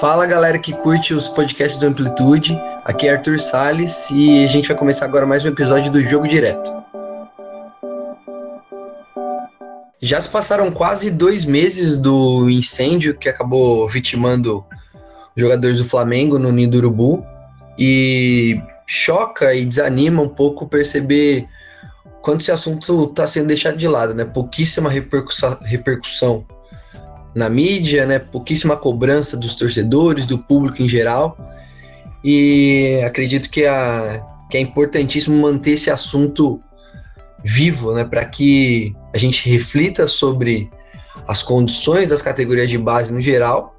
Fala galera que curte os podcasts do Amplitude, aqui é Arthur Sales e a gente vai começar agora mais um episódio do Jogo Direto. Já se passaram quase dois meses do incêndio que acabou vitimando jogadores do Flamengo no Nido Urubu e choca e desanima um pouco perceber quanto esse assunto está sendo deixado de lado, né? Pouquíssima repercussão na mídia, né? Pouquíssima cobrança dos torcedores, do público em geral. E acredito que, a, que é importantíssimo manter esse assunto vivo, né? Para que a gente reflita sobre as condições das categorias de base no geral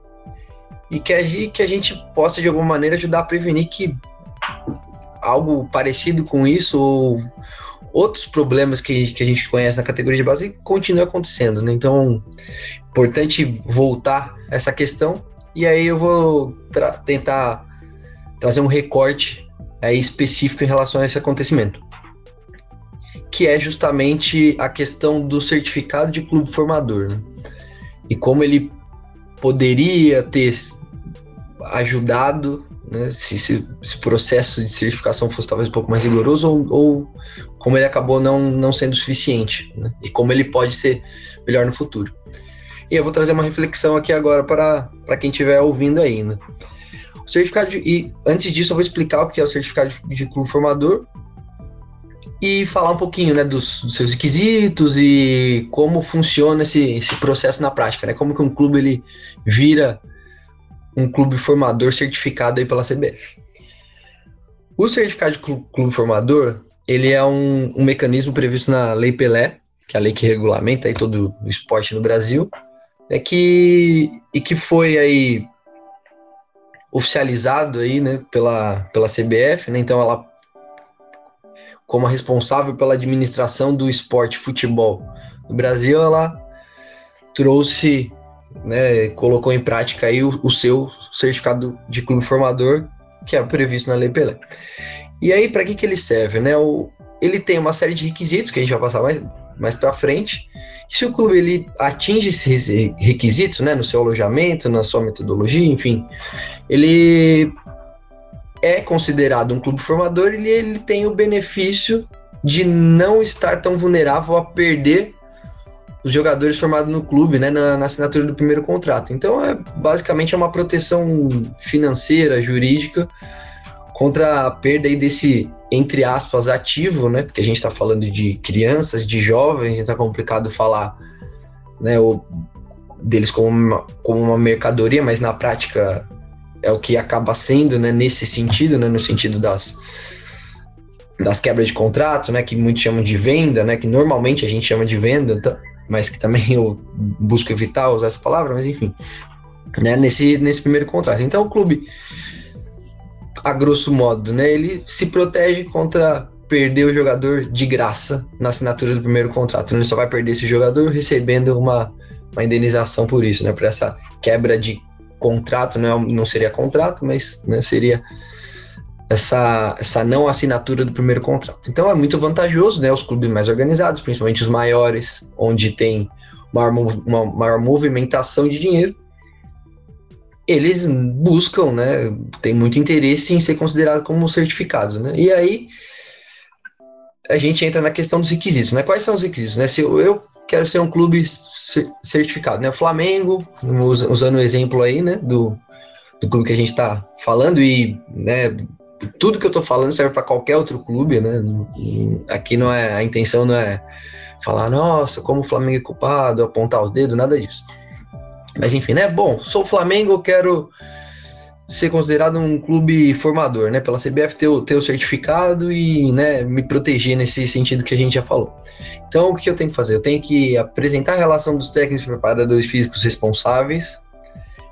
e que a, que a gente possa de alguma maneira ajudar a prevenir que algo parecido com isso ou outros problemas que, que a gente conhece na categoria de base continuem acontecendo, né? Então, importante voltar essa questão e aí eu vou tra tentar trazer um recorte aí específico em relação a esse acontecimento, que é justamente a questão do certificado de clube formador, né? E como ele poderia ter ajudado né, se esse processo de certificação fosse talvez um pouco mais rigoroso ou, ou como ele acabou não, não sendo suficiente né, e como ele pode ser melhor no futuro. E eu vou trazer uma reflexão aqui agora para, para quem estiver ouvindo ainda. Né. O certificado de, e antes disso eu vou explicar o que é o certificado de, de clube formador e falar um pouquinho né, dos, dos, seus requisitos e como funciona esse, esse processo na prática, né? Como que um clube ele vira um clube formador certificado aí pela CBF. O certificado de clube formador, ele é um, um, mecanismo previsto na Lei Pelé, que é a lei que regulamenta aí todo o esporte no Brasil, é que, e que foi aí oficializado aí, né, pela, pela CBF, né, então ela como responsável pela administração do esporte futebol no Brasil, ela trouxe né, colocou em prática aí o, o, seu certificado de clube formador, que é previsto na Lei Pelé. E aí, para que, que ele serve? Né? O, ele tem uma série de requisitos que a gente vai passar mais, mais para frente. Se o clube ele atinge esses requisitos, né, no seu alojamento, na sua metodologia, enfim, ele é considerado um clube formador e ele, tem o benefício de não estar tão vulnerável a perder os jogadores formados no clube, né, na, na, assinatura do primeiro contrato. Então, é basicamente é uma proteção financeira, jurídica contra a perda aí desse entre aspas ativo, né, porque a gente está falando de crianças, de jovens, então é complicado falar, né, o, deles como uma, como uma mercadoria, mas na prática é o que acaba sendo, né, nesse sentido, né, no sentido das das quebras de contrato, né, que muitos chamam de venda, né, que normalmente a gente chama de venda, então, mas que também eu busco evitar usar essa palavra, mas enfim, né, nesse, nesse primeiro contrato. Então o clube, a grosso modo, né, ele se protege contra perder o jogador de graça na assinatura do primeiro contrato. Ele só vai perder esse jogador recebendo uma, uma indenização por isso, né, por essa quebra de contrato, não, é não seria contrato, mas né, seria essa, essa não assinatura do primeiro contrato. Então é muito vantajoso, né? Os clubes mais organizados, principalmente os maiores, onde tem maior, uma maior movimentação de dinheiro, eles buscam, né? Tem muito interesse em ser considerado como certificados, né? E aí a gente entra na questão dos requisitos, né? Quais são os requisitos, né? Se eu, eu quero ser um clube certificado, né? O Flamengo, usando o exemplo aí, né? Do, do clube que a gente está falando e, né? tudo que eu tô falando serve para qualquer outro clube, né? Aqui não é a intenção não é falar, nossa, como o Flamengo é culpado, apontar os dedos, nada disso. Mas enfim, né? Bom, sou Flamengo, quero ser considerado um clube formador, né? Pela CBF ter o, ter o certificado e né, me proteger nesse sentido que a gente já falou. Então, o que eu tenho que fazer? Eu tenho que apresentar a relação dos técnicos preparadores físicos responsáveis,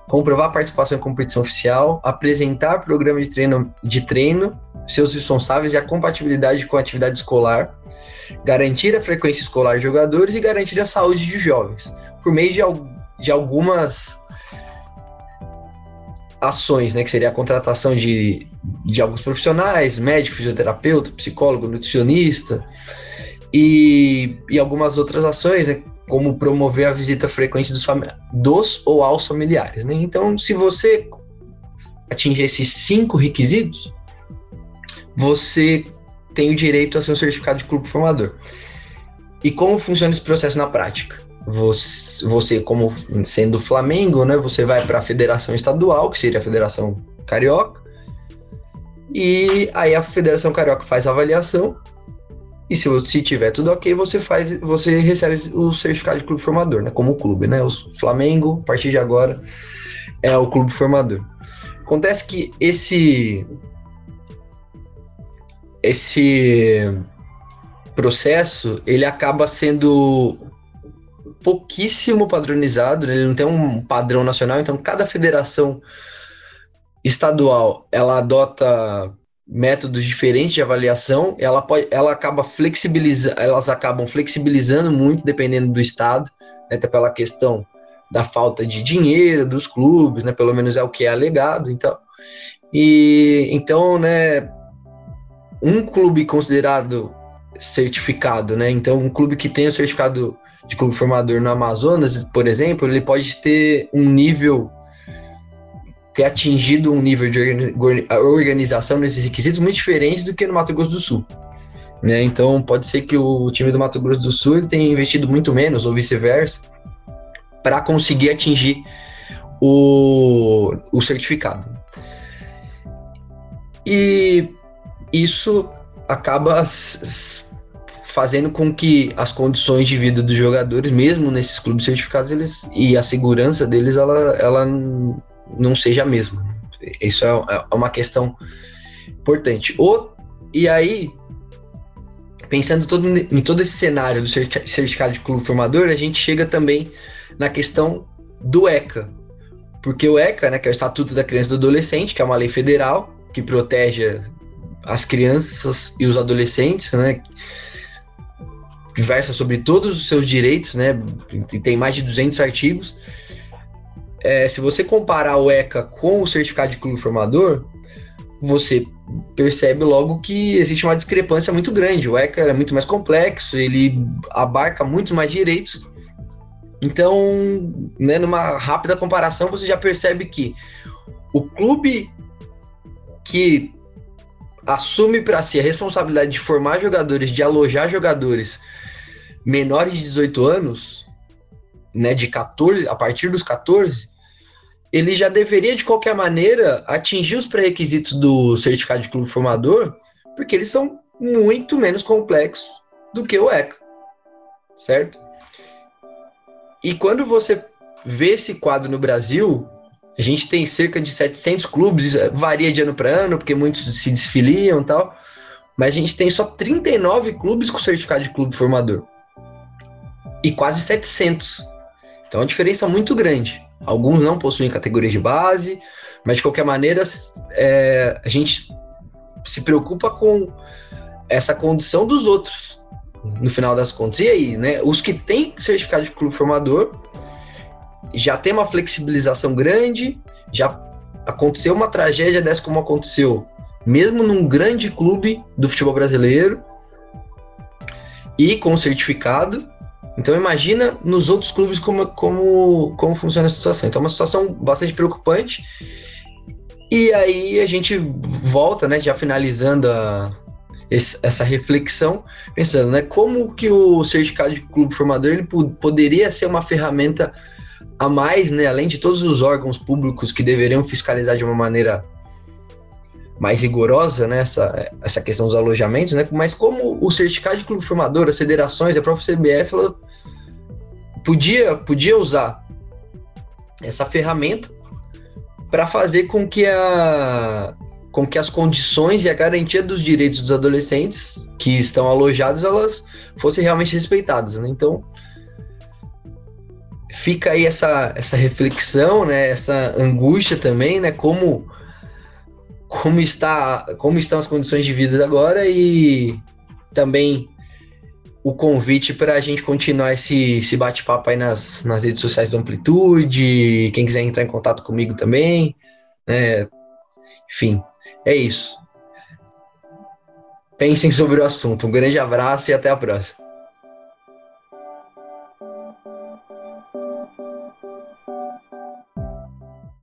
comprovar a participação em competição oficial, apresentar programa de treino, de treino, seus responsáveis e a compatibilidade com a atividade escolar, garantir a frequência escolar de jogadores e garantir a saúde de jovens, por meio de, de algumas ações, né, que seria a contratação de, de alguns profissionais, médico, fisioterapeuta, psicólogo, nutricionista, e, e algumas outras ações, né, como promover a visita frequente dos, dos ou aos familiares. Né? Então, se você atingir esses cinco requisitos, você tem o direito a ser um certificado de clube formador. E como funciona esse processo na prática? Você, você como sendo Flamengo, né, você vai para a federação estadual, que seria a Federação Carioca, e aí a Federação Carioca faz a avaliação e se, se tiver tudo ok, você faz, você recebe o certificado de clube formador, né? Como clube, né? O Flamengo, a partir de agora, é o clube formador. Acontece que esse esse processo ele acaba sendo pouquíssimo padronizado, né? ele não tem um padrão nacional, então cada federação estadual ela adota métodos diferentes de avaliação, ela pode, ela acaba flexibilizando, elas acabam flexibilizando muito dependendo do estado, né, até pela questão da falta de dinheiro dos clubes, né, pelo menos é o que é alegado, então. E então, né, um clube considerado certificado, né, então um clube que tem o certificado de clube formador no Amazonas, por exemplo, ele pode ter um nível ter atingido um nível de organização nesses requisitos muito diferente do que no Mato Grosso do Sul. Né? Então pode ser que o time do Mato Grosso do Sul tenha investido muito menos ou vice-versa para conseguir atingir o, o certificado. E isso acaba fazendo com que as condições de vida dos jogadores, mesmo nesses clubes certificados, eles e a segurança deles, ela, ela não seja a mesma. Isso é, é uma questão importante. O, e aí, pensando todo, em todo esse cenário do certificado de clube formador, a gente chega também na questão do ECA. Porque o ECA, né, que é o Estatuto da Criança e do Adolescente, que é uma lei federal que protege as crianças e os adolescentes, né, versa sobre todos os seus direitos, né, tem mais de 200 artigos, é, se você comparar o ECA com o certificado de clube formador, você percebe logo que existe uma discrepância muito grande. O ECA é muito mais complexo, ele abarca muitos mais direitos. Então, né, numa rápida comparação, você já percebe que o clube que assume para si a responsabilidade de formar jogadores, de alojar jogadores menores de 18 anos, né, de 14, a partir dos 14, ele já deveria, de qualquer maneira, atingir os pré-requisitos do certificado de clube formador, porque eles são muito menos complexos do que o ECA, certo? E quando você vê esse quadro no Brasil, a gente tem cerca de 700 clubes, varia de ano para ano, porque muitos se desfiliam e tal, mas a gente tem só 39 clubes com certificado de clube formador. E quase 700. Então, é uma diferença muito grande. Alguns não possuem categoria de base, mas de qualquer maneira é, a gente se preocupa com essa condição dos outros, no final das contas. E aí, né? Os que têm certificado de clube formador já tem uma flexibilização grande, já aconteceu uma tragédia dessa como aconteceu, mesmo num grande clube do futebol brasileiro e com certificado, então imagina nos outros clubes como, como, como funciona a situação. Então é uma situação bastante preocupante. E aí a gente volta, né, já finalizando a, essa reflexão, pensando, né, como que o certificado de clube formador ele poderia ser uma ferramenta a mais, né, além de todos os órgãos públicos que deveriam fiscalizar de uma maneira mais rigorosa, né, essa, essa questão dos alojamentos, né, mas como o certificado de clube formador, as federações, a própria CBF, ela podia, podia usar essa ferramenta para fazer com que, a, com que as condições e a garantia dos direitos dos adolescentes que estão alojados elas fossem realmente respeitadas. Né? Então fica aí essa, essa reflexão, né? essa angústia também, né? como como está como estão as condições de vida agora e também o convite para a gente continuar esse, esse bate-papo aí nas, nas redes sociais do Amplitude, quem quiser entrar em contato comigo também, né? Enfim, é isso. Pensem sobre o assunto. Um grande abraço e até a próxima.